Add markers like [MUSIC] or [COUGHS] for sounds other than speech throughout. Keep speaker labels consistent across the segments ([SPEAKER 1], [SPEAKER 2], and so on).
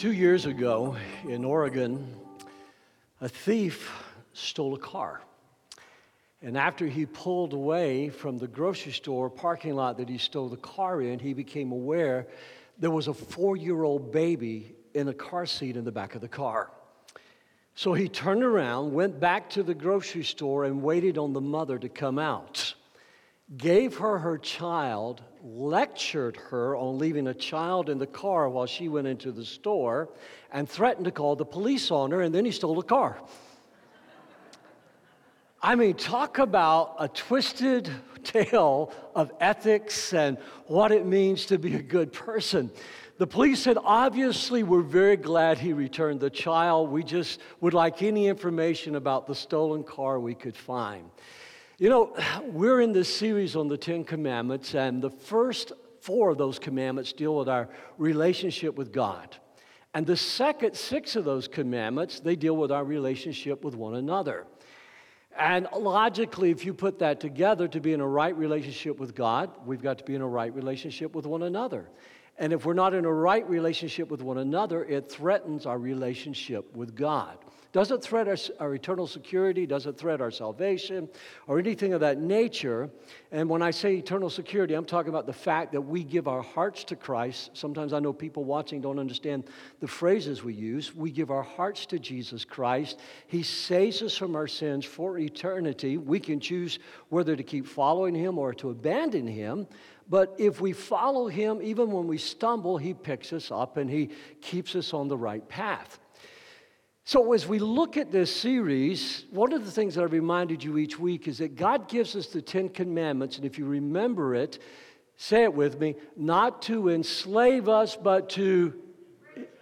[SPEAKER 1] Two years ago in Oregon, a thief stole a car. And after he pulled away from the grocery store parking lot that he stole the car in, he became aware there was a four year old baby in a car seat in the back of the car. So he turned around, went back to the grocery store, and waited on the mother to come out. Gave her her child, lectured her on leaving a child in the car while she went into the store, and threatened to call the police on her, and then he stole the car. I mean, talk about a twisted [LAUGHS] tale of ethics and what it means to be a good person. The police said, obviously, we're very glad he returned the child. We just would like any information about the stolen car we could find. You know, we're in this series on the Ten Commandments, and the first four of those commandments deal with our relationship with God. And the second six of those commandments, they deal with our relationship with one another. And logically, if you put that together to be in a right relationship with God, we've got to be in a right relationship with one another. And if we're not in a right relationship with one another, it threatens our relationship with God. Doesn't threat our, our eternal security, doesn't threat our salvation, or anything of that nature. And when I say eternal security, I'm talking about the fact that we give our hearts to Christ. Sometimes I know people watching don't understand the phrases we use. We give our hearts to Jesus Christ. He saves us from our sins for eternity. We can choose whether to keep following Him or to abandon Him. But if we follow Him, even when we stumble, He picks us up and He keeps us on the right path. So, as we look at this series, one of the things that I reminded you each week is that God gives us the Ten Commandments, and if you remember it, say it with me not to enslave us, but to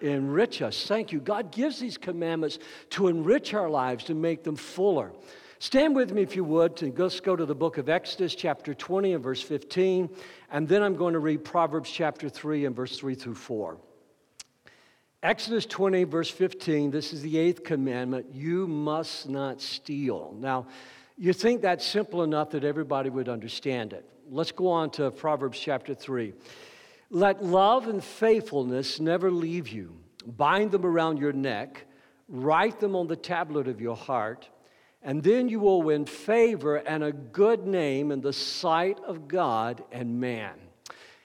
[SPEAKER 1] enrich us. Thank you. God gives these commandments to enrich our lives, to make them fuller. Stand with me if you would, and let's go to the book of Exodus, chapter 20 and verse 15, and then I'm going to read Proverbs chapter 3 and verse 3 through 4. Exodus 20, verse 15, this is the eighth commandment you must not steal. Now, you think that's simple enough that everybody would understand it. Let's go on to Proverbs chapter 3. Let love and faithfulness never leave you. Bind them around your neck, write them on the tablet of your heart, and then you will win favor and a good name in the sight of God and man.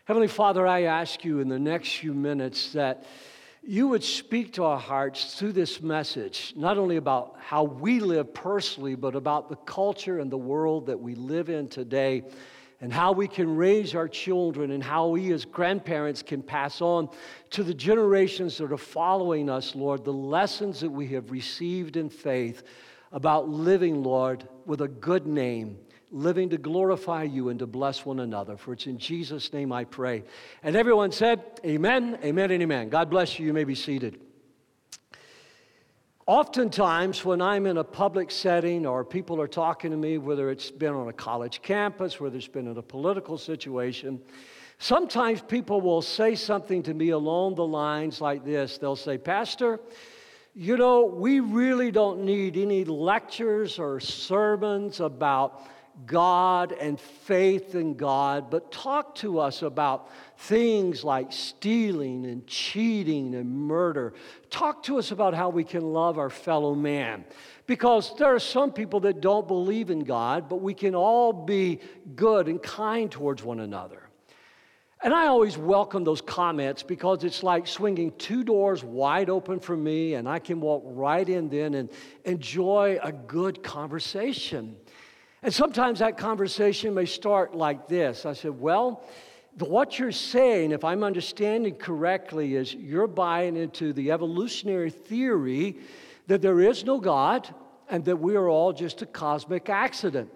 [SPEAKER 1] Heavenly Father, I ask you in the next few minutes that you would speak to our hearts through this message, not only about how we live personally, but about the culture and the world that we live in today, and how we can raise our children, and how we as grandparents can pass on to the generations that are following us, Lord, the lessons that we have received in faith about living, Lord, with a good name living to glorify you and to bless one another. For it's in Jesus' name I pray. And everyone said, Amen, amen, and amen. God bless you. You may be seated. Oftentimes, when I'm in a public setting or people are talking to me, whether it's been on a college campus, whether it's been in a political situation, sometimes people will say something to me along the lines like this. They'll say, Pastor, you know, we really don't need any lectures or sermons about God and faith in God, but talk to us about things like stealing and cheating and murder. Talk to us about how we can love our fellow man. Because there are some people that don't believe in God, but we can all be good and kind towards one another. And I always welcome those comments because it's like swinging two doors wide open for me, and I can walk right in then and enjoy a good conversation. And sometimes that conversation may start like this I said, Well, what you're saying, if I'm understanding correctly, is you're buying into the evolutionary theory that there is no God and that we are all just a cosmic accident.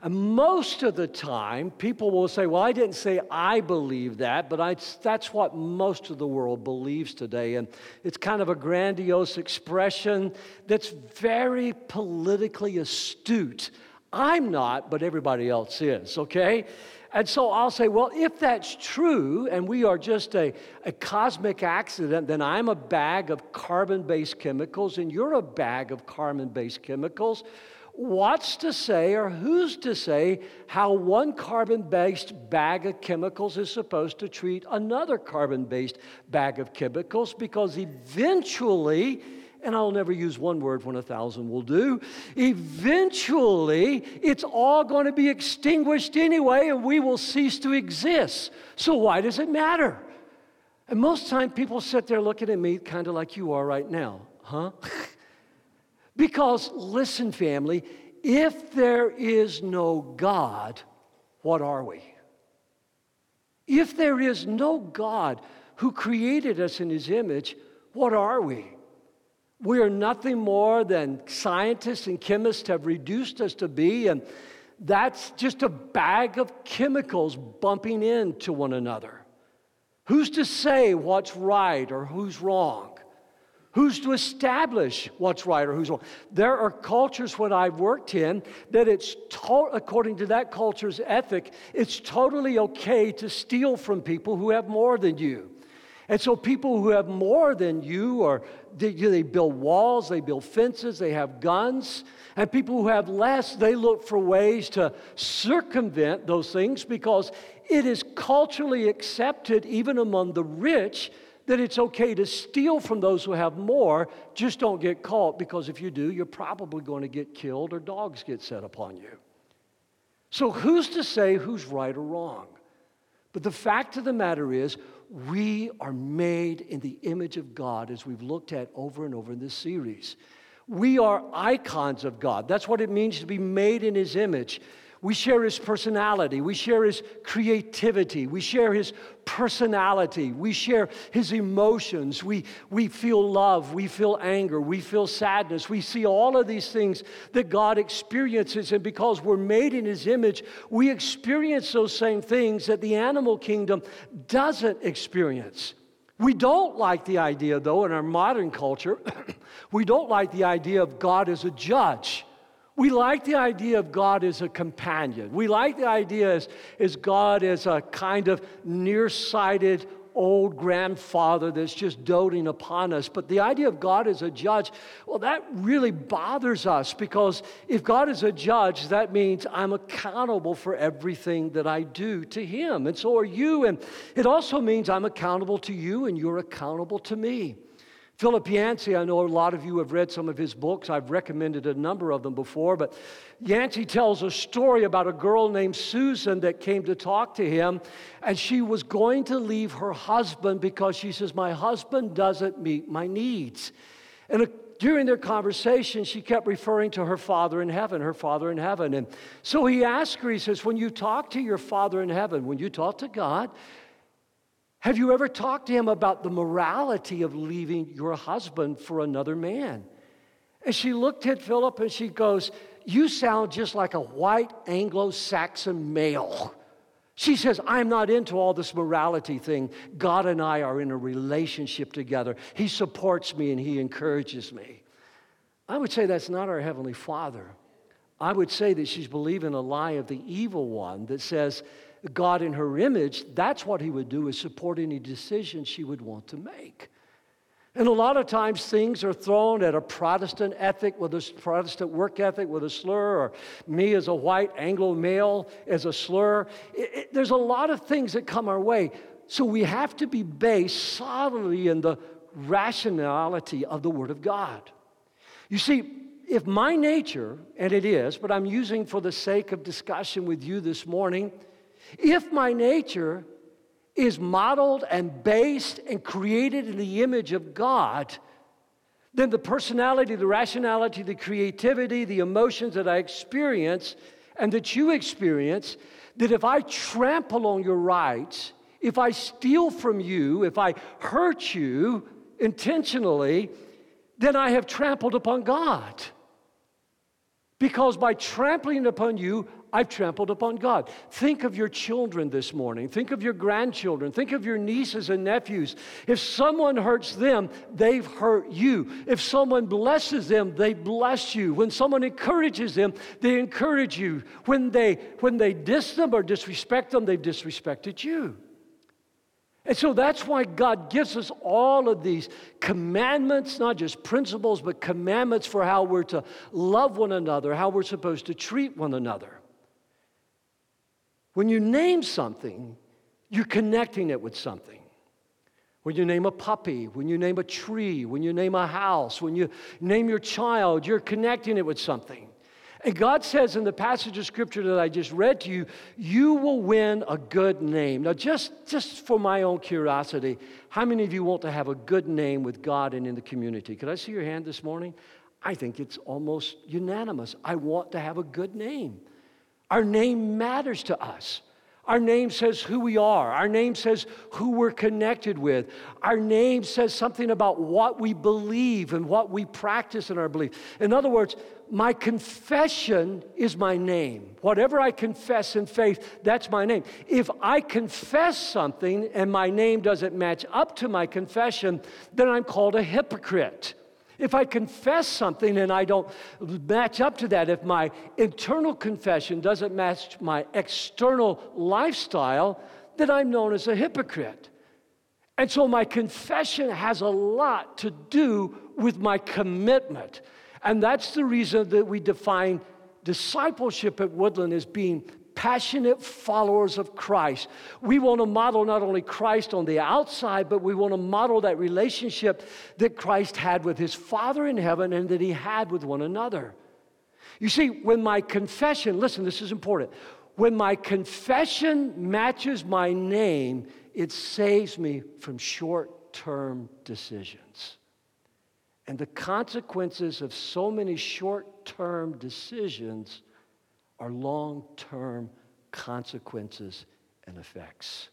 [SPEAKER 1] And most of the time, people will say, Well, I didn't say I believe that, but I, that's what most of the world believes today. And it's kind of a grandiose expression that's very politically astute. I'm not, but everybody else is, okay? And so I'll say, well, if that's true and we are just a, a cosmic accident, then I'm a bag of carbon based chemicals and you're a bag of carbon based chemicals. what's to say or who's to say how one carbon based bag of chemicals is supposed to treat another carbon based bag of chemicals because eventually, and I'll never use one word when a thousand will do, eventually it's all going to be extinguished anyway and we will cease to exist. So why does it matter? And most time people sit there looking at me kind of like you are right now, huh? [LAUGHS] Because, listen, family, if there is no God, what are we? If there is no God who created us in his image, what are we? We are nothing more than scientists and chemists have reduced us to be, and that's just a bag of chemicals bumping into one another. Who's to say what's right or who's wrong? Who's to establish what's right or who's wrong? There are cultures when I've worked in that it's, to- according to that culture's ethic, it's totally okay to steal from people who have more than you. And so people who have more than you, or they, they build walls, they build fences, they have guns. And people who have less, they look for ways to circumvent those things because it is culturally accepted, even among the rich, that it's okay to steal from those who have more. Just don't get caught because if you do, you're probably going to get killed or dogs get set upon you. So, who's to say who's right or wrong? But the fact of the matter is, we are made in the image of God, as we've looked at over and over in this series. We are icons of God. That's what it means to be made in His image. We share his personality. We share his creativity. We share his personality. We share his emotions. We, we feel love. We feel anger. We feel sadness. We see all of these things that God experiences. And because we're made in his image, we experience those same things that the animal kingdom doesn't experience. We don't like the idea, though, in our modern culture, [COUGHS] we don't like the idea of God as a judge. We like the idea of God as a companion. We like the idea as, as God as a kind of nearsighted old grandfather that's just doting upon us. But the idea of God as a judge, well, that really bothers us because if God is a judge, that means I'm accountable for everything that I do to Him. And so are you. And it also means I'm accountable to you and you're accountable to me. Philip Yancey, I know a lot of you have read some of his books. I've recommended a number of them before, but Yancey tells a story about a girl named Susan that came to talk to him, and she was going to leave her husband because she says, My husband doesn't meet my needs. And during their conversation, she kept referring to her father in heaven, her father in heaven. And so he asked her, he says, When you talk to your father in heaven, when you talk to God, have you ever talked to him about the morality of leaving your husband for another man? And she looked at Philip and she goes, You sound just like a white Anglo Saxon male. She says, I'm not into all this morality thing. God and I are in a relationship together. He supports me and He encourages me. I would say that's not our Heavenly Father. I would say that she's believing a lie of the evil one that says, God in her image, that's what he would do is support any decision she would want to make. And a lot of times things are thrown at a Protestant ethic with a Protestant work ethic with a slur, or me as a white Anglo male as a slur. It, it, there's a lot of things that come our way. So we have to be based solidly in the rationality of the Word of God. You see, if my nature, and it is, but I'm using for the sake of discussion with you this morning, if my nature is modeled and based and created in the image of God, then the personality, the rationality, the creativity, the emotions that I experience and that you experience, that if I trample on your rights, if I steal from you, if I hurt you intentionally, then I have trampled upon God. Because by trampling upon you, I've trampled upon God. Think of your children this morning. Think of your grandchildren. Think of your nieces and nephews. If someone hurts them, they've hurt you. If someone blesses them, they bless you. When someone encourages them, they encourage you. When they, when they diss them or disrespect them, they've disrespected you. And so that's why God gives us all of these commandments, not just principles, but commandments for how we're to love one another, how we're supposed to treat one another. When you name something, you're connecting it with something. When you name a puppy, when you name a tree, when you name a house, when you name your child, you're connecting it with something. And God says in the passage of scripture that I just read to you, you will win a good name. Now, just, just for my own curiosity, how many of you want to have a good name with God and in the community? Could I see your hand this morning? I think it's almost unanimous. I want to have a good name. Our name matters to us. Our name says who we are. Our name says who we're connected with. Our name says something about what we believe and what we practice in our belief. In other words, my confession is my name. Whatever I confess in faith, that's my name. If I confess something and my name doesn't match up to my confession, then I'm called a hypocrite. If I confess something and I don't match up to that, if my internal confession doesn't match my external lifestyle, then I'm known as a hypocrite. And so my confession has a lot to do with my commitment. And that's the reason that we define discipleship at Woodland as being passionate followers of Christ. We want to model not only Christ on the outside, but we want to model that relationship that Christ had with his Father in heaven and that he had with one another. You see, when my confession, listen, this is important. When my confession matches my name, it saves me from short term decisions. And the consequences of so many short term decisions are long term consequences and effects.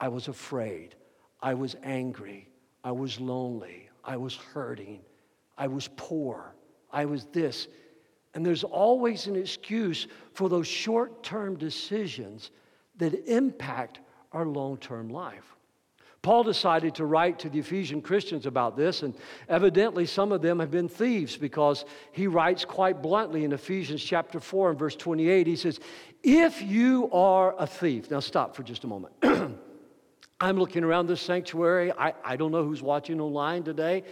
[SPEAKER 1] I was afraid. I was angry. I was lonely. I was hurting. I was poor. I was this. And there's always an excuse for those short term decisions that impact our long term life. Paul decided to write to the Ephesian Christians about this, and evidently some of them have been thieves because he writes quite bluntly in Ephesians chapter 4 and verse 28. He says, If you are a thief, now stop for just a moment. [CLEARS THROAT] I'm looking around this sanctuary. I, I don't know who's watching online today,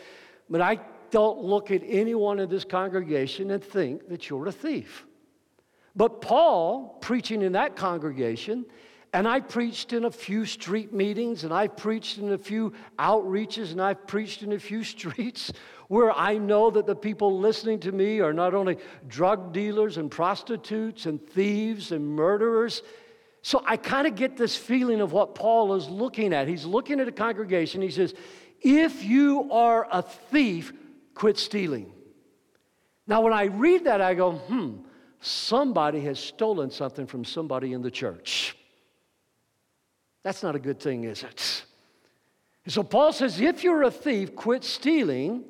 [SPEAKER 1] but I don't look at anyone in this congregation and think that you're a thief. But Paul, preaching in that congregation, and I preached in a few street meetings, and I've preached in a few outreaches, and I've preached in a few [LAUGHS] streets where I know that the people listening to me are not only drug dealers and prostitutes and thieves and murderers. So I kind of get this feeling of what Paul is looking at. He's looking at a congregation. He says, If you are a thief, quit stealing. Now, when I read that, I go, hmm, somebody has stolen something from somebody in the church. That's not a good thing, is it? And so Paul says if you're a thief, quit stealing.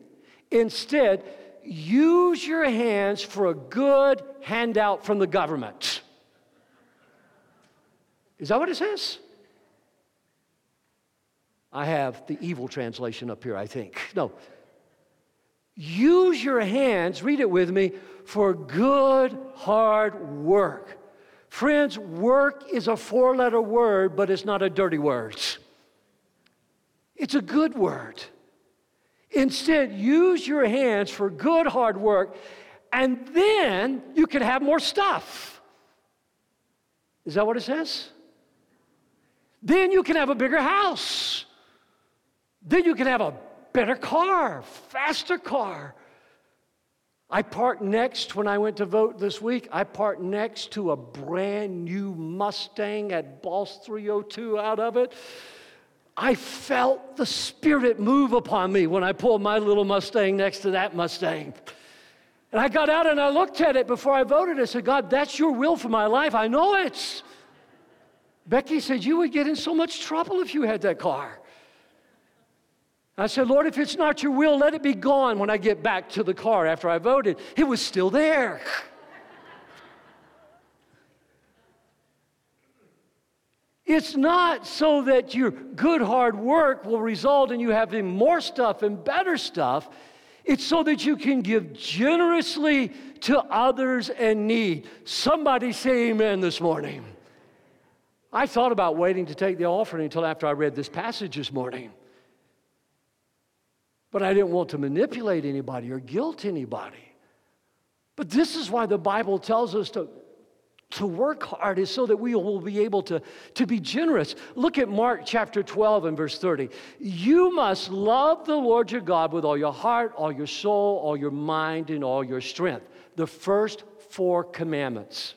[SPEAKER 1] Instead, use your hands for a good handout from the government. Is that what it says? I have the evil translation up here, I think. No. Use your hands, read it with me, for good hard work. Friends, work is a four letter word, but it's not a dirty word. It's a good word. Instead, use your hands for good hard work, and then you can have more stuff. Is that what it says? Then you can have a bigger house. Then you can have a better car, faster car, I parked next, when I went to vote this week, I parked next to a brand new Mustang at Boss 302 out of it. I felt the Spirit move upon me when I pulled my little Mustang next to that Mustang. And I got out and I looked at it before I voted. I said, God, that's your will for my life. I know it. Becky said, You would get in so much trouble if you had that car. I said, Lord, if it's not your will, let it be gone when I get back to the car after I voted. It was still there. It's not so that your good hard work will result in you having more stuff and better stuff. It's so that you can give generously to others in need. Somebody say amen this morning. I thought about waiting to take the offering until after I read this passage this morning. But I didn't want to manipulate anybody or guilt anybody. But this is why the Bible tells us to, to work hard, is so that we will be able to, to be generous. Look at Mark chapter 12 and verse 30. You must love the Lord your God with all your heart, all your soul, all your mind, and all your strength. The first four commandments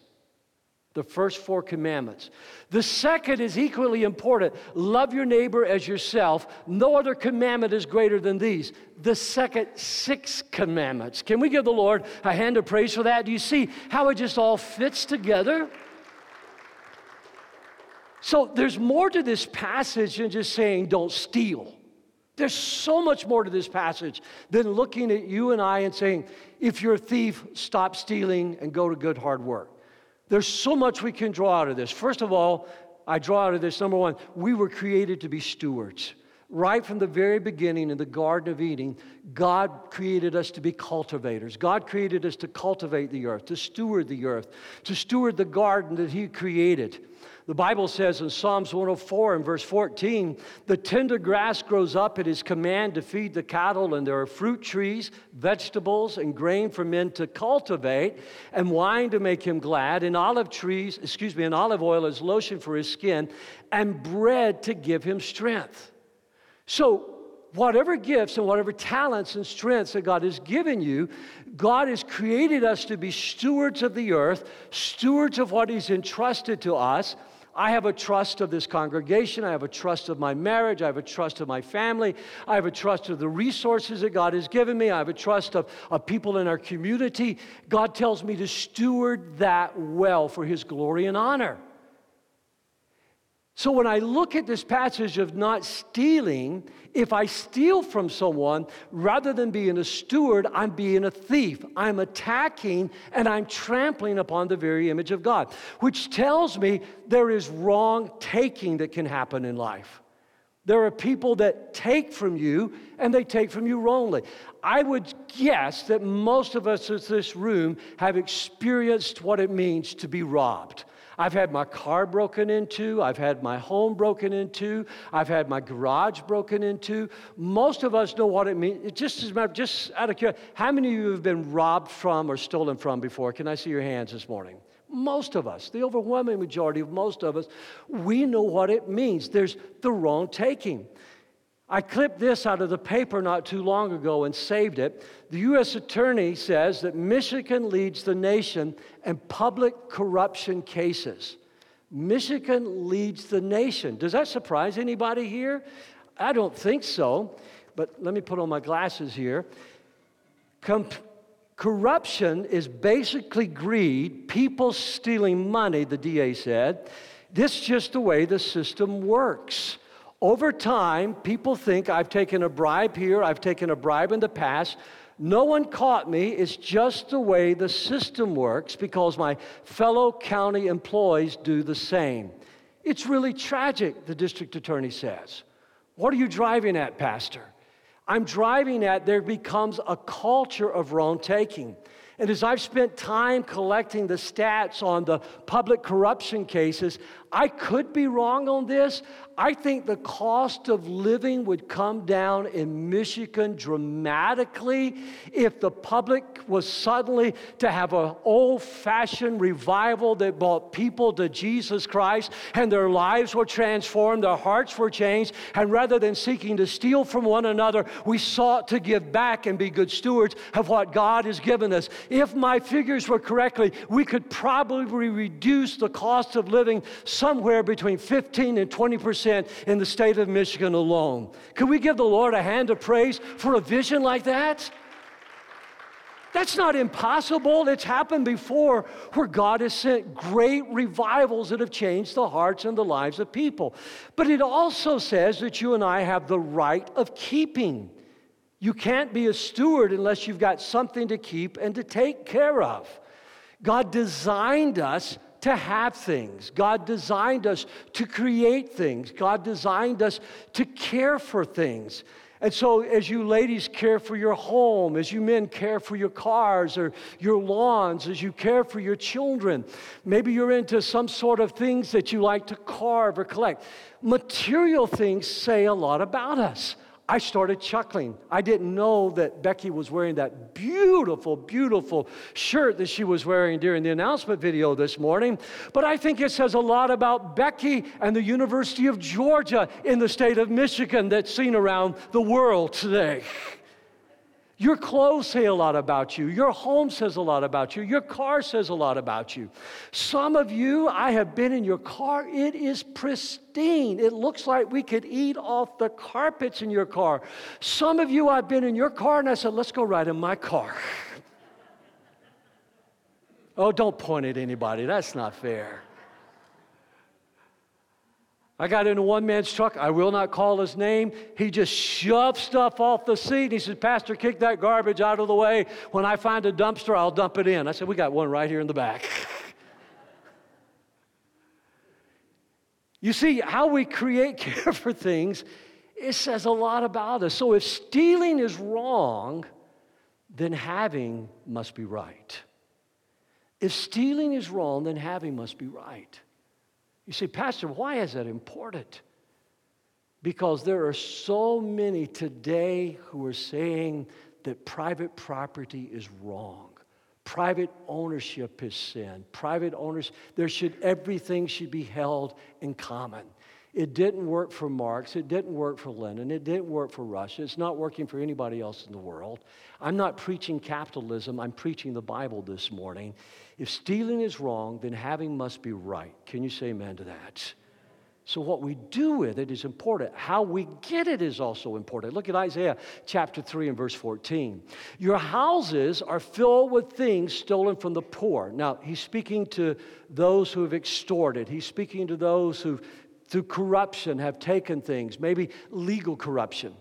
[SPEAKER 1] the first four commandments. The second is equally important love your neighbor as yourself. No other commandment is greater than these. The second six commandments. Can we give the Lord a hand of praise for that? Do you see how it just all fits together? So there's more to this passage than just saying don't steal. There's so much more to this passage than looking at you and I and saying, if you're a thief, stop stealing and go to good hard work. There's so much we can draw out of this. First of all, I draw out of this number one, we were created to be stewards. Right from the very beginning in the Garden of Eden, God created us to be cultivators. God created us to cultivate the earth, to steward the earth, to steward the garden that He created. The Bible says in Psalms 104 and verse 14, the tender grass grows up at his command to feed the cattle, and there are fruit trees, vegetables, and grain for men to cultivate, and wine to make him glad, and olive trees, excuse me, and olive oil as lotion for his skin, and bread to give him strength. So, whatever gifts and whatever talents and strengths that God has given you, God has created us to be stewards of the earth, stewards of what He's entrusted to us. I have a trust of this congregation. I have a trust of my marriage. I have a trust of my family. I have a trust of the resources that God has given me. I have a trust of, of people in our community. God tells me to steward that well for His glory and honor. So when I look at this passage of not stealing, if I steal from someone, rather than being a steward, I'm being a thief. I'm attacking and I'm trampling upon the very image of God, which tells me there is wrong taking that can happen in life. There are people that take from you and they take from you wrongly. I would guess that most of us in this room have experienced what it means to be robbed. I've had my car broken into. I've had my home broken into. I've had my garage broken into. Most of us know what it means. It just as matter, just out of curiosity, how many of you have been robbed from or stolen from before? Can I see your hands this morning? Most of us, the overwhelming majority of most of us, we know what it means. There's the wrong taking. I clipped this out of the paper not too long ago and saved it. The U.S. Attorney says that Michigan leads the nation in public corruption cases. Michigan leads the nation. Does that surprise anybody here? I don't think so, but let me put on my glasses here. Com- corruption is basically greed, people stealing money, the DA said. This is just the way the system works. Over time, people think I've taken a bribe here, I've taken a bribe in the past. No one caught me. It's just the way the system works because my fellow county employees do the same. It's really tragic, the district attorney says. What are you driving at, Pastor? I'm driving at there becomes a culture of wrong taking. And as I've spent time collecting the stats on the public corruption cases, I could be wrong on this. I think the cost of living would come down in Michigan dramatically if the public was suddenly to have an old fashioned revival that brought people to Jesus Christ and their lives were transformed, their hearts were changed, and rather than seeking to steal from one another, we sought to give back and be good stewards of what God has given us. If my figures were correctly, we could probably reduce the cost of living somewhere between 15 and 20 percent in the state of Michigan alone. Can we give the Lord a hand of praise for a vision like that? That's not impossible. It's happened before where God has sent great revivals that have changed the hearts and the lives of people. But it also says that you and I have the right of keeping. You can't be a steward unless you've got something to keep and to take care of. God designed us to have things. God designed us to create things. God designed us to care for things. And so, as you ladies care for your home, as you men care for your cars or your lawns, as you care for your children, maybe you're into some sort of things that you like to carve or collect. Material things say a lot about us. I started chuckling. I didn't know that Becky was wearing that beautiful, beautiful shirt that she was wearing during the announcement video this morning. But I think it says a lot about Becky and the University of Georgia in the state of Michigan that's seen around the world today. [LAUGHS] Your clothes say a lot about you. Your home says a lot about you. Your car says a lot about you. Some of you, I have been in your car. It is pristine. It looks like we could eat off the carpets in your car. Some of you, I've been in your car and I said, let's go ride in my car. [LAUGHS] oh, don't point at anybody. That's not fair. I got into one man's truck. I will not call his name. He just shoved stuff off the seat. He said, Pastor, kick that garbage out of the way. When I find a dumpster, I'll dump it in. I said, We got one right here in the back. you see, how we create [LAUGHS] care for things, it says a lot about us. So if stealing is wrong, then having must be right. If stealing is wrong, then having must be right. You say, Pastor, why is that important? Because there are so many today who are saying that private property is wrong. Private ownership is sin. Private owners, there should everything should be held in common. It didn't work for Marx. It didn't work for Lenin. It didn't work for Russia. It's not working for anybody else in the world. I'm not preaching capitalism. I'm preaching the Bible this morning. If stealing is wrong, then having must be right. Can you say amen to that? So, what we do with it is important. How we get it is also important. Look at Isaiah chapter 3 and verse 14. Your houses are filled with things stolen from the poor. Now, he's speaking to those who have extorted, he's speaking to those who, through corruption, have taken things, maybe legal corruption.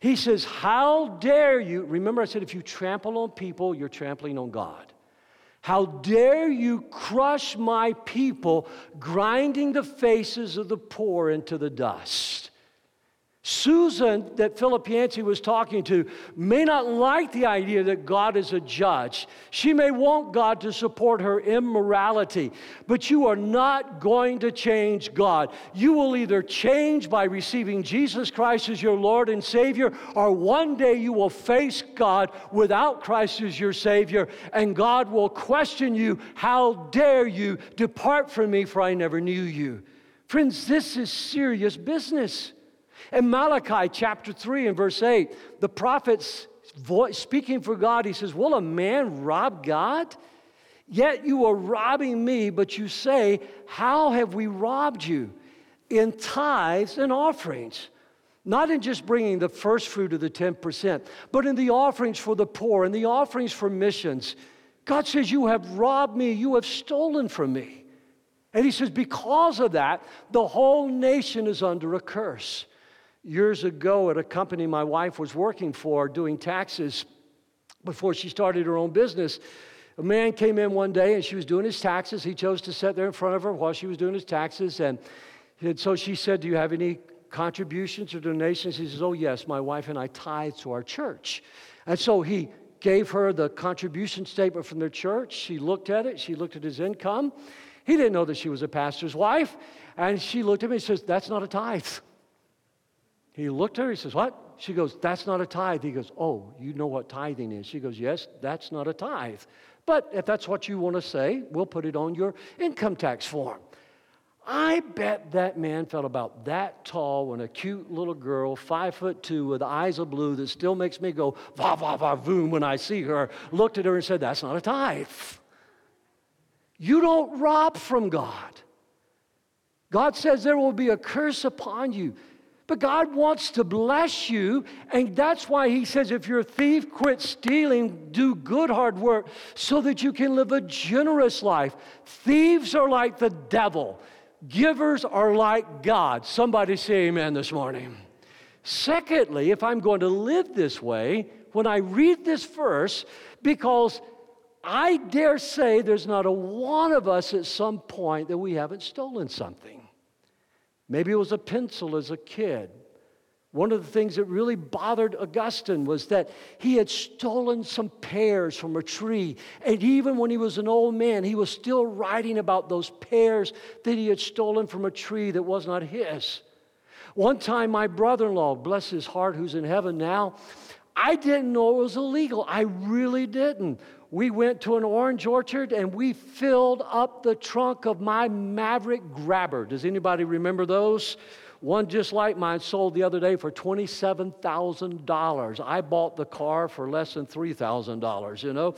[SPEAKER 1] He says, How dare you? Remember, I said, if you trample on people, you're trampling on God. How dare you crush my people, grinding the faces of the poor into the dust? Susan, that Philip Yancey was talking to, may not like the idea that God is a judge. She may want God to support her immorality, but you are not going to change God. You will either change by receiving Jesus Christ as your Lord and Savior, or one day you will face God without Christ as your Savior, and God will question you How dare you depart from me, for I never knew you? Friends, this is serious business. In Malachi chapter 3 and verse 8, the prophet's voice, speaking for God, he says, Will a man rob God? Yet you are robbing me, but you say, How have we robbed you? In tithes and offerings. Not in just bringing the first fruit of the 10%, but in the offerings for the poor and the offerings for missions. God says, You have robbed me, you have stolen from me. And he says, Because of that, the whole nation is under a curse. Years ago, at a company my wife was working for doing taxes before she started her own business, a man came in one day and she was doing his taxes. He chose to sit there in front of her while she was doing his taxes. And, and so she said, Do you have any contributions or donations? He says, Oh, yes, my wife and I tithe to our church. And so he gave her the contribution statement from their church. She looked at it, she looked at his income. He didn't know that she was a pastor's wife. And she looked at me and says, That's not a tithe. He looked at her, he says, What? She goes, That's not a tithe. He goes, Oh, you know what tithing is. She goes, Yes, that's not a tithe. But if that's what you want to say, we'll put it on your income tax form. I bet that man felt about that tall when a cute little girl, five foot two, with eyes of blue that still makes me go va va va voom when I see her, looked at her and said, That's not a tithe. You don't rob from God. God says there will be a curse upon you. But God wants to bless you, and that's why He says, if you're a thief, quit stealing, do good hard work so that you can live a generous life. Thieves are like the devil, givers are like God. Somebody say amen this morning. Secondly, if I'm going to live this way, when I read this verse, because I dare say there's not a one of us at some point that we haven't stolen something. Maybe it was a pencil as a kid. One of the things that really bothered Augustine was that he had stolen some pears from a tree. And even when he was an old man, he was still writing about those pears that he had stolen from a tree that was not his. One time, my brother in law, bless his heart, who's in heaven now, I didn't know it was illegal. I really didn't. We went to an orange orchard and we filled up the trunk of my Maverick Grabber. Does anybody remember those? One just like mine sold the other day for $27,000. I bought the car for less than $3,000, you know.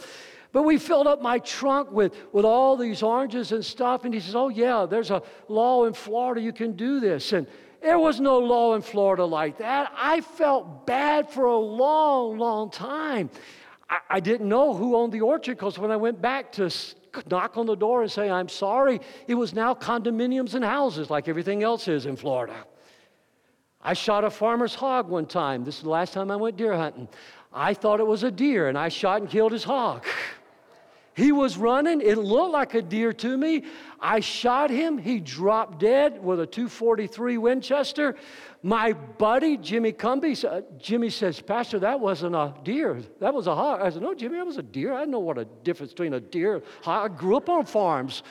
[SPEAKER 1] But we filled up my trunk with, with all these oranges and stuff. And he says, Oh, yeah, there's a law in Florida you can do this. And there was no law in Florida like that. I felt bad for a long, long time. I, I didn't know who owned the orchard because when I went back to knock on the door and say, I'm sorry, it was now condominiums and houses like everything else is in Florida. I shot a farmer's hog one time. This is the last time I went deer hunting. I thought it was a deer, and I shot and killed his hog. He was running. It looked like a deer to me. I shot him. He dropped dead with a 243 Winchester. My buddy, Jimmy Cumby, uh, Jimmy says, Pastor, that wasn't a deer. That was a hog. I said, No, Jimmy, that was a deer. I know what a difference between a deer. I grew up on farms.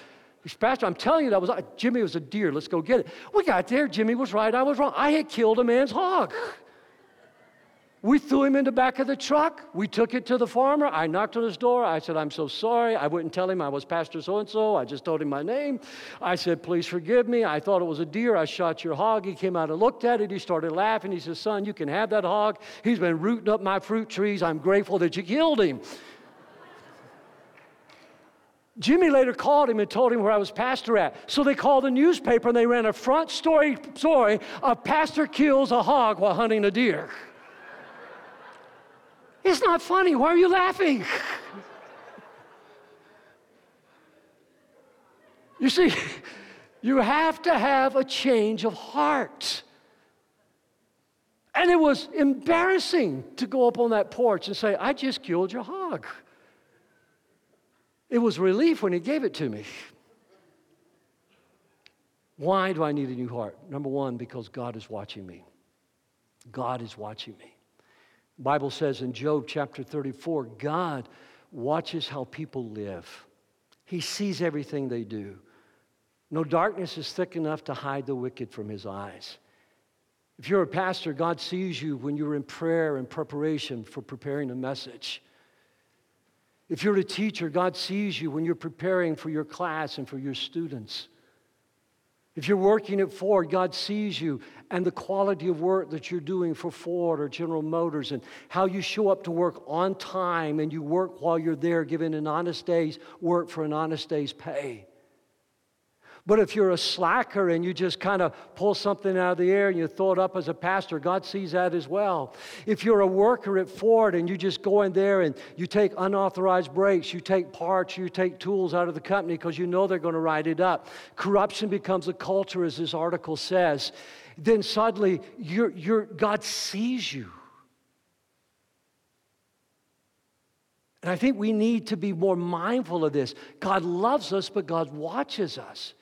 [SPEAKER 1] He's, Pastor, I'm telling you, that was Jimmy was a deer. Let's go get it. We got there. Jimmy was right. I was wrong. I had killed a man's hog. We threw him in the back of the truck. We took it to the farmer. I knocked on his door. I said, I'm so sorry. I wouldn't tell him I was Pastor so and so. I just told him my name. I said, Please forgive me. I thought it was a deer. I shot your hog. He came out and looked at it. He started laughing. He said, Son, you can have that hog. He's been rooting up my fruit trees. I'm grateful that you killed him. Jimmy later called him and told him where I was pastor at. So they called the newspaper and they ran a front story story of pastor kills a hog while hunting a deer. It's not funny. Why are you laughing? you see, you have to have a change of heart. And it was embarrassing to go up on that porch and say, I just killed your hog. It was relief when he gave it to me. Why do I need a new heart? Number one, because God is watching me. God is watching me. Bible says in Job chapter 34, God watches how people live. He sees everything they do. No darkness is thick enough to hide the wicked from his eyes. If you're a pastor, God sees you when you're in prayer and preparation for preparing a message. If you're a teacher, God sees you when you're preparing for your class and for your students. If you're working at Ford, God sees you and the quality of work that you're doing for Ford or General Motors and how you show up to work on time and you work while you're there, giving an honest day's work for an honest day's pay. But if you're a slacker and you just kind of pull something out of the air and you throw it up as a pastor, God sees that as well. If you're a worker at Ford and you just go in there and you take unauthorized breaks, you take parts, you take tools out of the company because you know they're going to write it up. Corruption becomes a culture, as this article says. Then suddenly, you're, you're, God sees you. And I think we need to be more mindful of this. God loves us, but God watches us.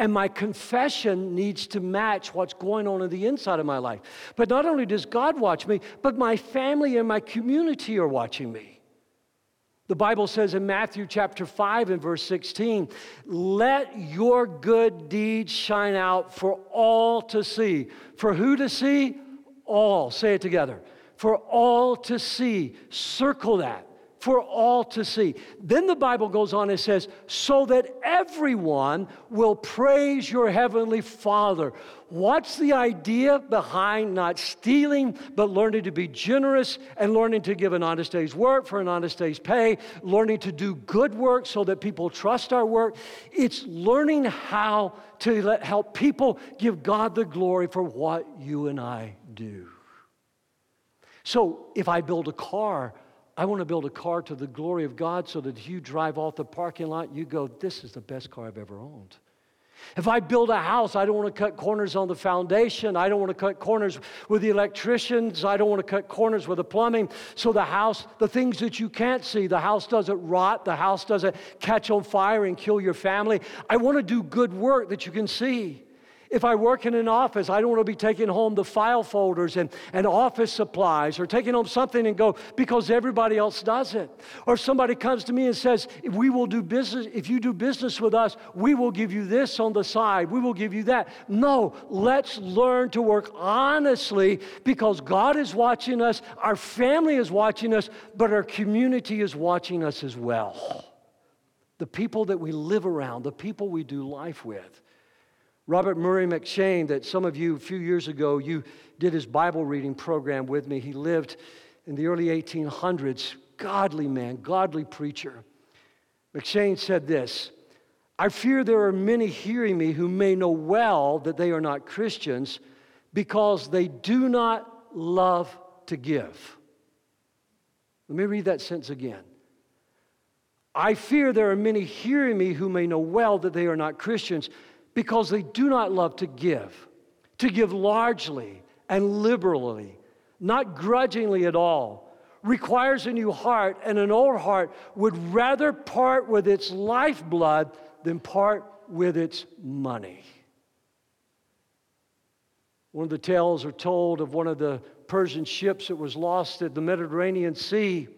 [SPEAKER 1] And my confession needs to match what's going on in the inside of my life. But not only does God watch me, but my family and my community are watching me. The Bible says in Matthew chapter 5 and verse 16, let your good deeds shine out for all to see. For who to see? All. Say it together. For all to see. Circle that for all to see. Then the Bible goes on and says, so that everyone will praise your heavenly Father. What's the idea behind not stealing, but learning to be generous and learning to give an honest day's work for an honest day's pay, learning to do good work so that people trust our work? It's learning how to let, help people give God the glory for what you and I do. So if I build a car, I want to build a car to the glory of God so that you drive off the parking lot, you go, This is the best car I've ever owned. If I build a house, I don't want to cut corners on the foundation. I don't want to cut corners with the electricians. I don't want to cut corners with the plumbing. So the house, the things that you can't see, the house doesn't rot, the house doesn't catch on fire and kill your family. I want to do good work that you can see. If I work in an office, I don't want to be taking home the file folders and, and office supplies or taking home something and go because everybody else does it. Or somebody comes to me and says, We will do business, if you do business with us, we will give you this on the side, we will give you that. No, let's learn to work honestly because God is watching us, our family is watching us, but our community is watching us as well. The people that we live around, the people we do life with. Robert Murray M'Cheyne, that some of you a few years ago, you did his Bible reading program with me. He lived in the early 1800s, godly man, godly preacher. M'Cheyne said this I fear there are many hearing me who may know well that they are not Christians because they do not love to give. Let me read that sentence again. I fear there are many hearing me who may know well that they are not Christians because they do not love to give, to give largely and liberally, not grudgingly at all, requires a new heart, and an old heart would rather part with its lifeblood than part with its money. One of the tales are told of one of the Persian ships that was lost at the Mediterranean Sea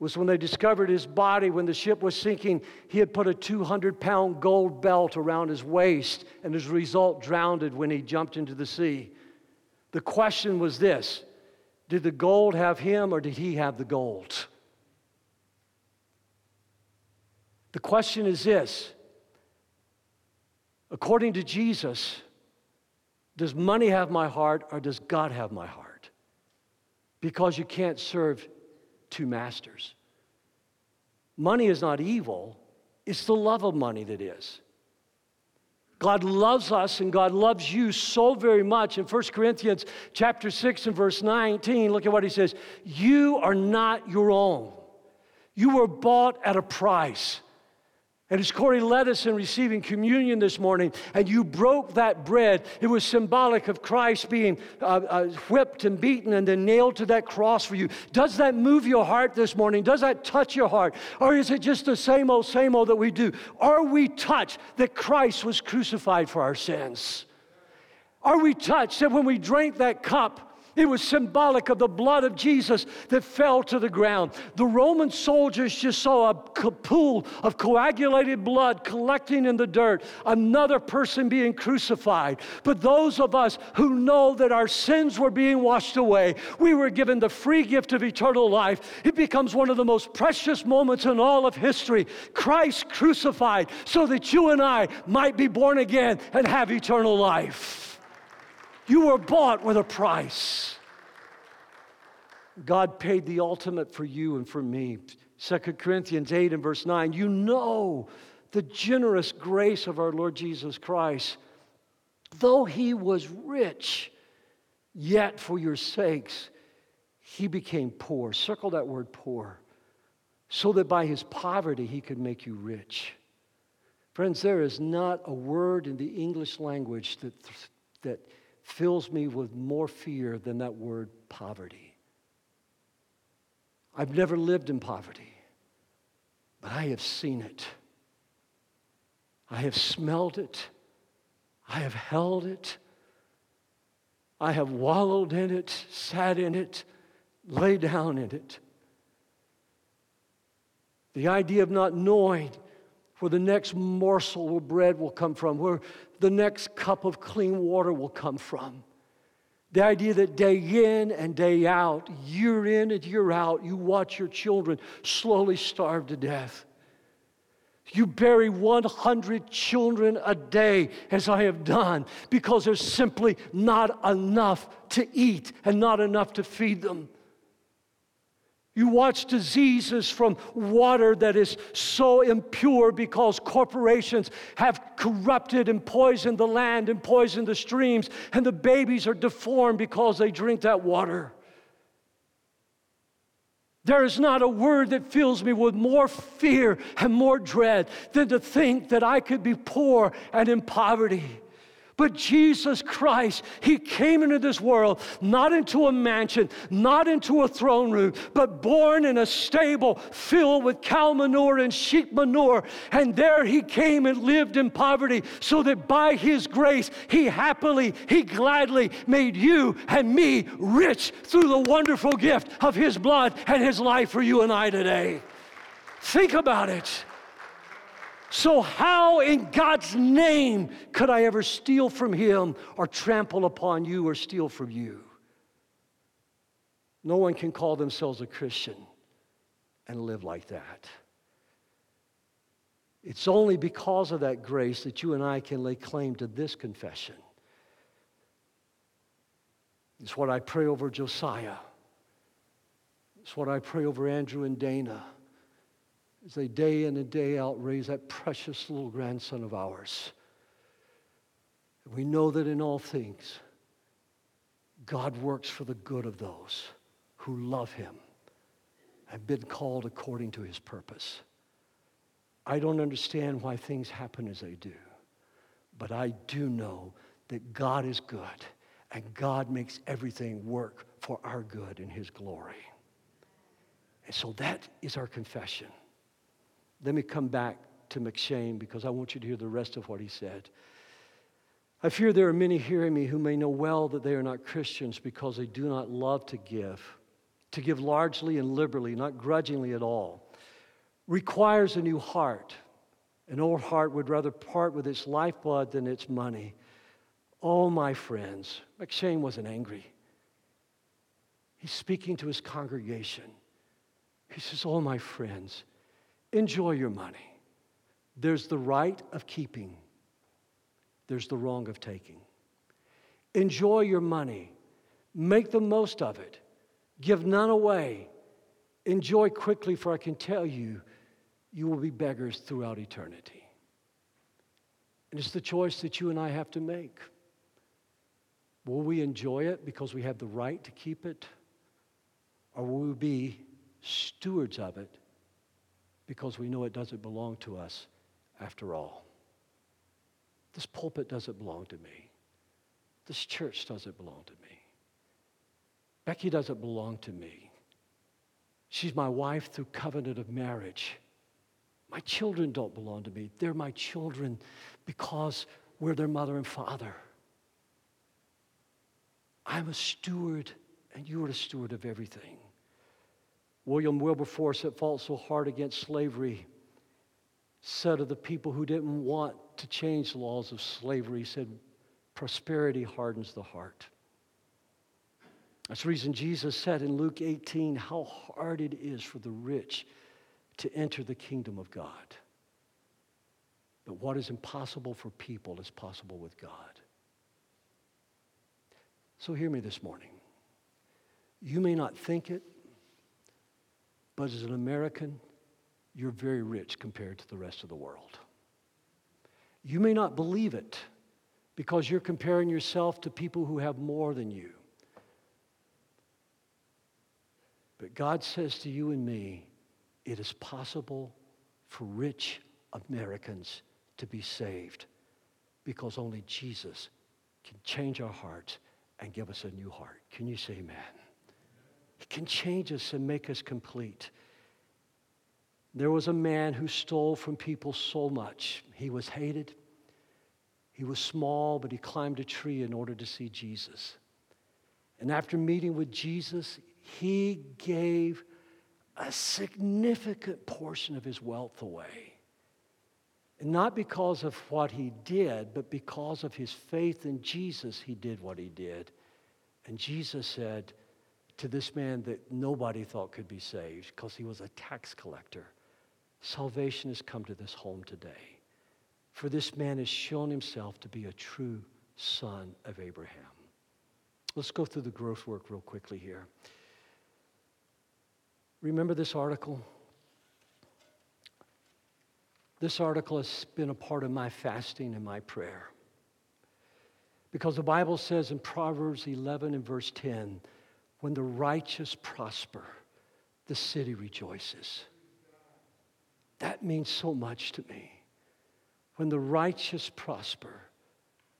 [SPEAKER 1] was when they discovered his body when the ship was sinking. He had put a 200 pound gold belt around his waist, and as a result, drowned when he jumped into the sea. The question was this Did the gold have him, or did he have the gold? The question is this according to Jesus, does money have my heart, or does God have my heart? Because you can't serve two masters. Money is not evil, it's the love of money that is. God loves us and God loves you so very much. In 1 Corinthians chapter 6 and verse 19, look at what he says. You are not your own. You were bought at a price. And as Corey led us in receiving communion this morning, and you broke that bread, it was symbolic of Christ being uh, uh, whipped and beaten and then nailed to that cross for you. Does that move your heart this morning? Does that touch your heart? Or is it just the same old, same old that we do? Are we touched that Christ was crucified for our sins? Are we touched that when we drank that cup, it was symbolic of the blood of Jesus that fell to the ground. The Roman soldiers just saw a pool of coagulated blood collecting in the dirt, another person being crucified. But those of us who know that our sins were being washed away, we were given the free gift of eternal life. It becomes one of the most precious moments in all of history. Christ crucified so that you and I might be born again and have eternal life. You were bought with a price. God paid the ultimate for you and for me. 2 Corinthians 8 and verse 9. You know the generous grace of our Lord Jesus Christ. Though he was rich, yet for your sakes he became poor. Circle that word poor. So that by his poverty he could make you rich. Friends, there is not a word in the English language that, that fills me with more fear than that word poverty. I've never lived in poverty, but I have seen it. I have smelled it. I have held it. I have wallowed in it, sat in it, lay down in it. The idea of not knowing where the next morsel of bread will come from, where the next cup of clean water will come from. The idea that day in and day out, year in and year out, you watch your children slowly starve to death. You bury 100 children a day, as I have done, because there's simply not enough to eat and not enough to feed them. You watch diseases from water that is so impure because corporations have corrupted and poisoned the land and poisoned the streams, and the babies are deformed because they drink that water. There is not a word that fills me with more fear and more dread than to think that I could be poor and in poverty. But Jesus Christ, He came into this world, not into a mansion, not into a throne room, but born in a stable filled with cow manure and sheep manure. And there He came and lived in poverty, so that by His grace, He happily, He gladly made you and me rich through the wonderful gift of His blood and His life for you and I today. Think about it. So, how in God's name could I ever steal from Him or trample upon you or steal from you? No one can call themselves a Christian and live like that. It's only because of that grace that you and I can lay claim to this confession. It's what I pray over Josiah. It's what I pray over Andrew and Dana as they day in and day out raise that precious little grandson of ours. We know that in all things, God works for the good of those who love him and been called according to his purpose. I don't understand why things happen as they do, but I do know that God is good and God makes everything work for our good and his glory. And so that is our confession. Let me come back to M'Cheyne because I want you to hear the rest of what he said. I fear there are many hearing me who may know well that they are not Christians because they do not love to give. To give largely and liberally, not grudgingly at all, requires a new heart. An old heart would rather part with its lifeblood than its money. Oh, my friends, M'Cheyne wasn't angry. He's speaking to his congregation. He says, Oh, my friends, Enjoy your money. There's the right of keeping, there's the wrong of taking. Enjoy your money. Make the most of it. Give none away. Enjoy quickly, for I can tell you, you will be beggars throughout eternity. And it's the choice that you and I have to make. Will we enjoy it because we have the right to keep it? Or will we be stewards of it because we know it doesn't belong to us after all. This pulpit doesn't belong to me. This church doesn't belong to me. Becky doesn't belong to me. She's my wife through covenant of marriage. My children don't belong to me. They're my children because we're their mother and father. I'm a steward, and you are a steward of everything. William Wilberforce, that fought so hard against slavery, said of the people who didn't want to change the laws of slavery, he said, prosperity hardens the heart. That's the reason Jesus said in Luke 18 how hard it is for the rich to enter the kingdom of God. But what is impossible for people is possible with God. So hear me this morning. You may not think it, but as an American, you're very rich compared to the rest of the world. You may not believe it because you're comparing yourself to people who have more than you. But God says to you and me, it is possible for rich Americans to be saved because only Jesus can change our hearts and give us a new heart. Can you say amen? He can change us and make us complete. There was a man who stole from people so much. He was hated. He was small, but he climbed a tree in order to see Jesus. And after meeting with Jesus, he gave a significant portion of his wealth away. And not because of what he did, but because of his faith in Jesus, he did what he did. And Jesus said, to this man that nobody thought could be saved because he was a tax collector. Salvation has come to this home today. For this man has shown himself to be a true son of Abraham. Let's go through the growth work real quickly here. Remember this article? This article has been a part of my fasting and my prayer. Because the Bible says in Proverbs 11 and verse 10, when the righteous prosper, the city rejoices. That means so much to me. When the righteous prosper,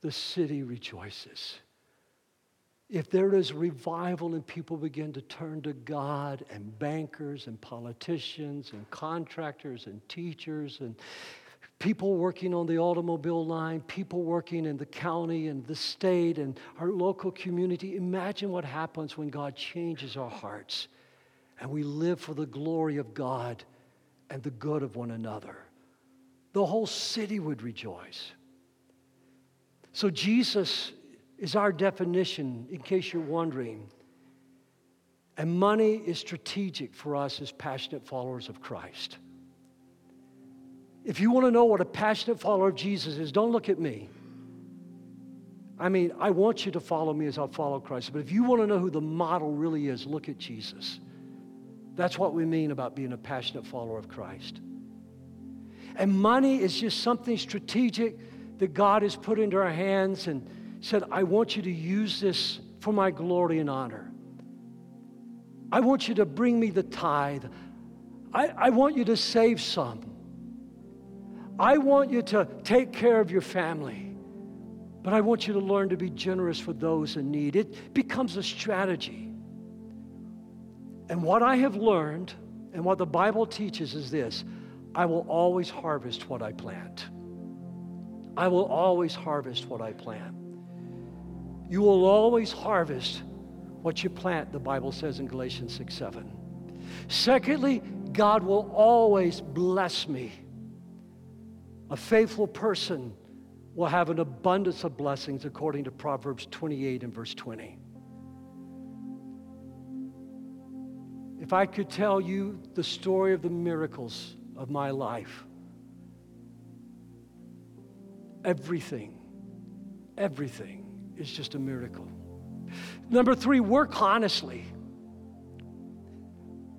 [SPEAKER 1] the city rejoices. If there is revival and people begin to turn to God, and bankers and politicians and contractors and teachers and people working on the automobile line, people working in the county and the state and our local community, imagine what happens when God changes our hearts and we live for the glory of God and the good of one another. The whole city would rejoice. So, Jesus is our definition, in case you're wondering. And money is strategic for us as passionate followers of Christ. If you want to know what a passionate follower of Jesus is, don't look at me. I mean, I want you to follow me as I follow Christ. But if you want to know who the model really is, look at Jesus. That's what we mean about being a passionate follower of Christ. And money is just something strategic that God has put into our hands and said, I want you to use this for my glory and honor. I want you to bring me the tithe. I, I want you to save some. I want you to take care of your family. But I want you to learn to be generous for those in need. It becomes a strategy. And what I have learned and what the Bible teaches is this I will always harvest what I plant. I will always harvest what I plant. You will always harvest what you plant, the Bible says in Galatians 6 7. Secondly, God will always bless me. A faithful person will have an abundance of blessings according to Proverbs 28 and verse 20. If I could tell you the story of the miracles of my life, everything, everything is just a miracle. Number three, work honestly.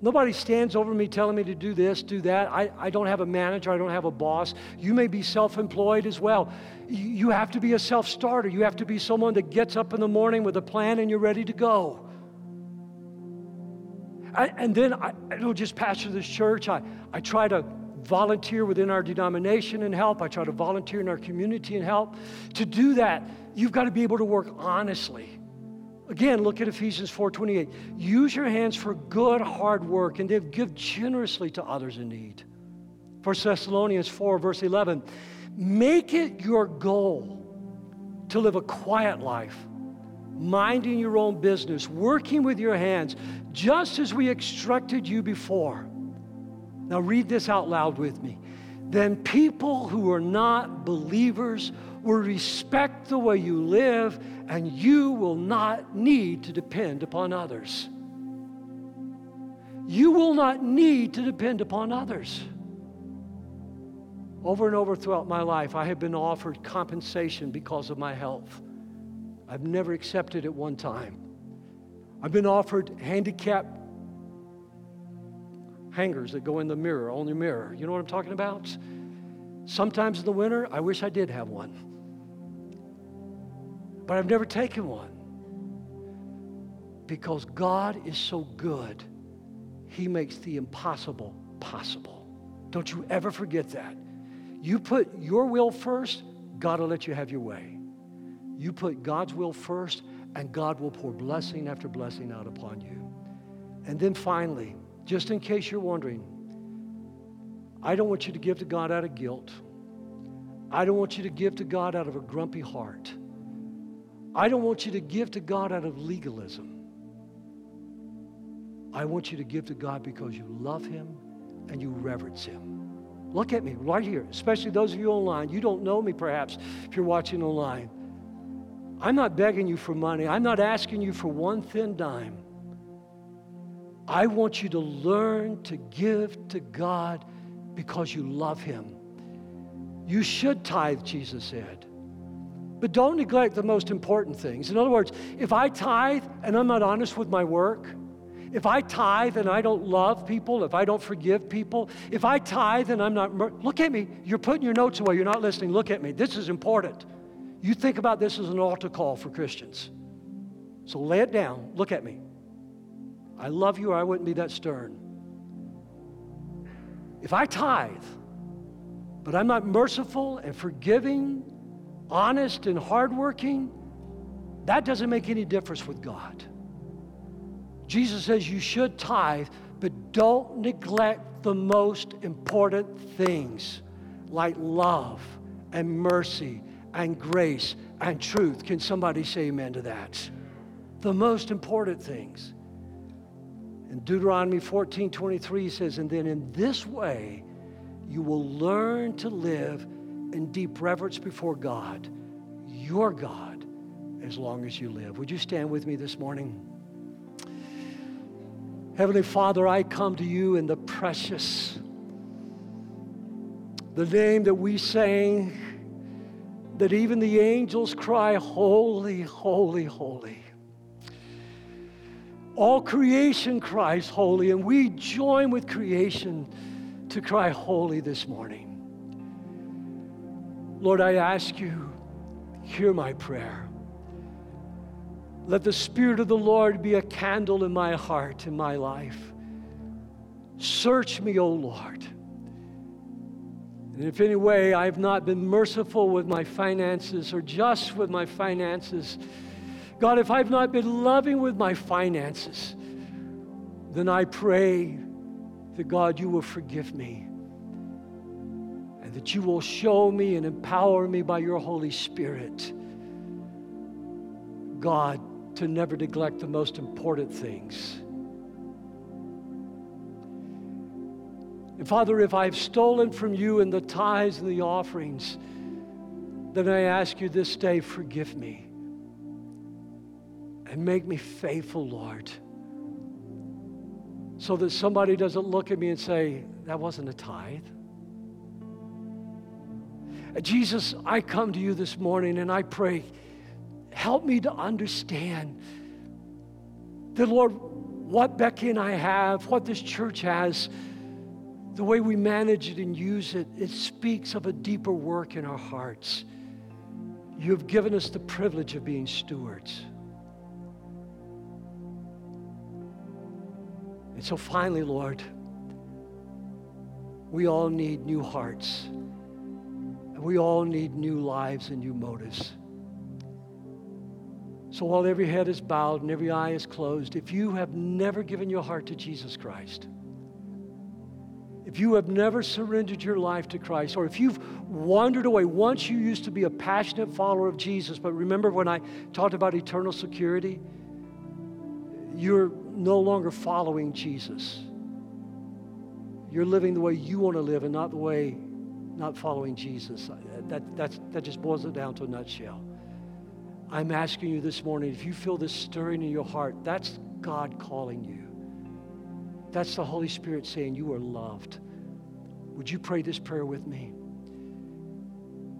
[SPEAKER 1] Nobody stands over me telling me to do this, do that. I, I don't have a manager, I don't have a boss. You may be self employed as well. You, have to be a self starter. You have to be someone that gets up in the morning with a plan and you're ready to go. I, and then I, I don't just pastor this church. I, I try to volunteer within our denomination and help. I try to volunteer in our community and help. To do that, you've got to be able to work honestly. Again, look at Ephesians 4:28. Use your hands for good hard work and give generously to others in need. 1 Thessalonians 4, verse 11. Make it your goal to live a quiet life minding your own business, working with your hands, just as we instructed you before. Now, read this out loud with me. Then people who are not believers will respect the way you live, and you will not need to depend upon others. You will not need to depend upon others. Over and over throughout my life, I have been offered compensation because of my health. I've never accepted at one time. I've been offered handicap hangers that go in the mirror, on your mirror. You know what I'm talking about? Sometimes in the winter, I wish I did have one. But I've never taken one. Because God is so good, He makes the impossible possible. Don't you ever forget that. You put your will first, God will let you have your way. You put God's will first, and God will pour blessing after blessing out upon you. And then finally, just in case you're wondering, I don't want you to give to God out of guilt. I don't want you to give to God out of a grumpy heart. I don't want you to give to God out of legalism. I want you to give to God because you love Him and you reverence Him. Look at me right here, especially those of you online. You don't know me perhaps if you're watching online. I'm not begging you for money. I'm not asking you for one thin dime. I want you to learn to give to God because you love Him. You should tithe, Jesus said. But don't neglect the most important things. In other words, if I tithe and I'm not honest with my work, if I tithe and I don't love people, if I don't forgive people, if I tithe and I'm not, look at me. You're putting your notes away. You're not listening. Look at me. This is important. You think about this as an altar call for Christians. So lay it down. Look at me. I love you, or I wouldn't be that stern. If I tithe, but I'm not merciful and forgiving, honest and hardworking, that doesn't make any difference with God. Jesus says you should tithe, but don't neglect the most important things like love and mercy and grace and truth. Can somebody say amen to that? The most important things. In Deuteronomy 14 23 says, And then in this way you will learn to live in deep reverence before God, your God, as long as you live. Would you stand with me this morning? Heavenly Father, I come to you in the precious, the name that we sang, that even the angels cry, Holy, holy, holy. All creation cries holy, and we join with creation to cry holy this morning. Lord, I ask you, hear my prayer. Let the Spirit of the Lord be a candle in my heart, in my life. Search me, O Lord. And if any way I've not been merciful with my finances or just with my finances, God, if I've not been loving with my finances, then I pray that God, you will forgive me that you will show me and empower me by your Holy Spirit, God, to never neglect the most important things. And Father, if I've stolen from you in the tithes and the offerings, then I ask you this day, forgive me. And make me faithful, Lord. So that somebody doesn't look at me and say, that wasn't a tithe. Jesus, I come to you this morning and I pray help me to understand that, Lord, what Becky and I have, what this church has, the way we manage it and use it, it speaks of a deeper work in our hearts. You have given us the privilege of being stewards. And so finally, Lord, we all need new hearts. And we all need new lives and new motives. So while every head is bowed and every eye is closed, if you have never given your heart to Jesus Christ, if you have never surrendered your life to Christ, or if you've wandered away, once you used to be a passionate follower of Jesus, but remember when I talked about eternal security? You're no longer following Jesus. You're living the way you want to live and not the way, not following Jesus. Uh, that, that's, that just boils it down to a nutshell. I'm asking you this morning if you feel this stirring in your heart, that's God calling you. That's the Holy Spirit saying you are loved. Would you pray this prayer with me?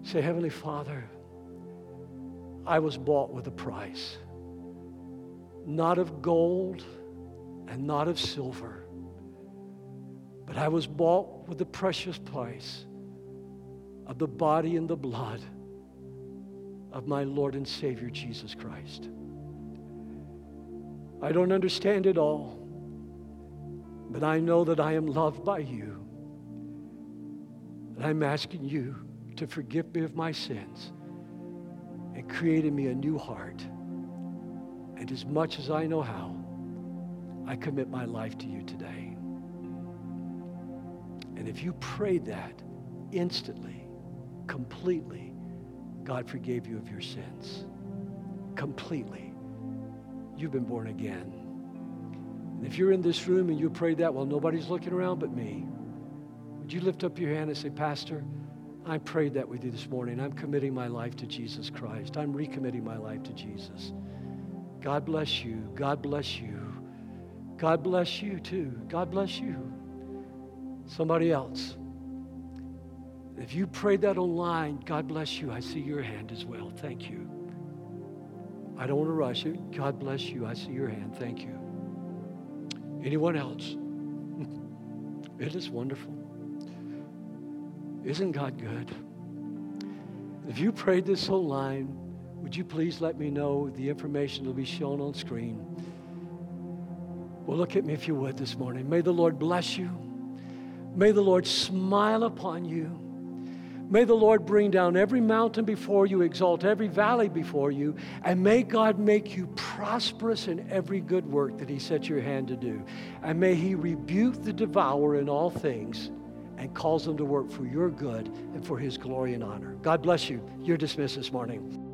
[SPEAKER 1] Say, Heavenly Father, I was bought with a price, not of gold and not of silver, but I was bought with a precious price of the body and the blood of my Lord and Savior Jesus Christ. I don't understand it all, but I know that I am loved by you. And I'm asking you to forgive me of my sins and create in me a new heart. And as much as I know how, I commit my life to you today. And if you prayed that instantly, completely, God forgave you of your sins completely. You've been born again. And if you're in this room and you prayed that while nobody's looking around but me, would you lift up your hand and say, Pastor, I prayed that with you this morning. I'm committing my life to Jesus Christ. I'm recommitting my life to Jesus. God bless you. God bless you. God bless you too. God bless you. Somebody else. If you prayed that online, God bless you. I see your hand as well. Thank you. I don't want to rush it. God bless you. I see your hand. Thank you. Anyone else? [LAUGHS] it is wonderful. Isn't God good? If you prayed this online, would you please let me know? The information will be shown on screen. Well, look at me if you would this morning. May the Lord bless you. May the Lord smile upon you. May the Lord bring down every mountain before you, exalt every valley before you, and may God make you prosperous in every good work that He sets your hand to do. And may He rebuke the devourer in all things and cause them to work for your good and for His glory and honor. God bless you. You're dismissed this morning.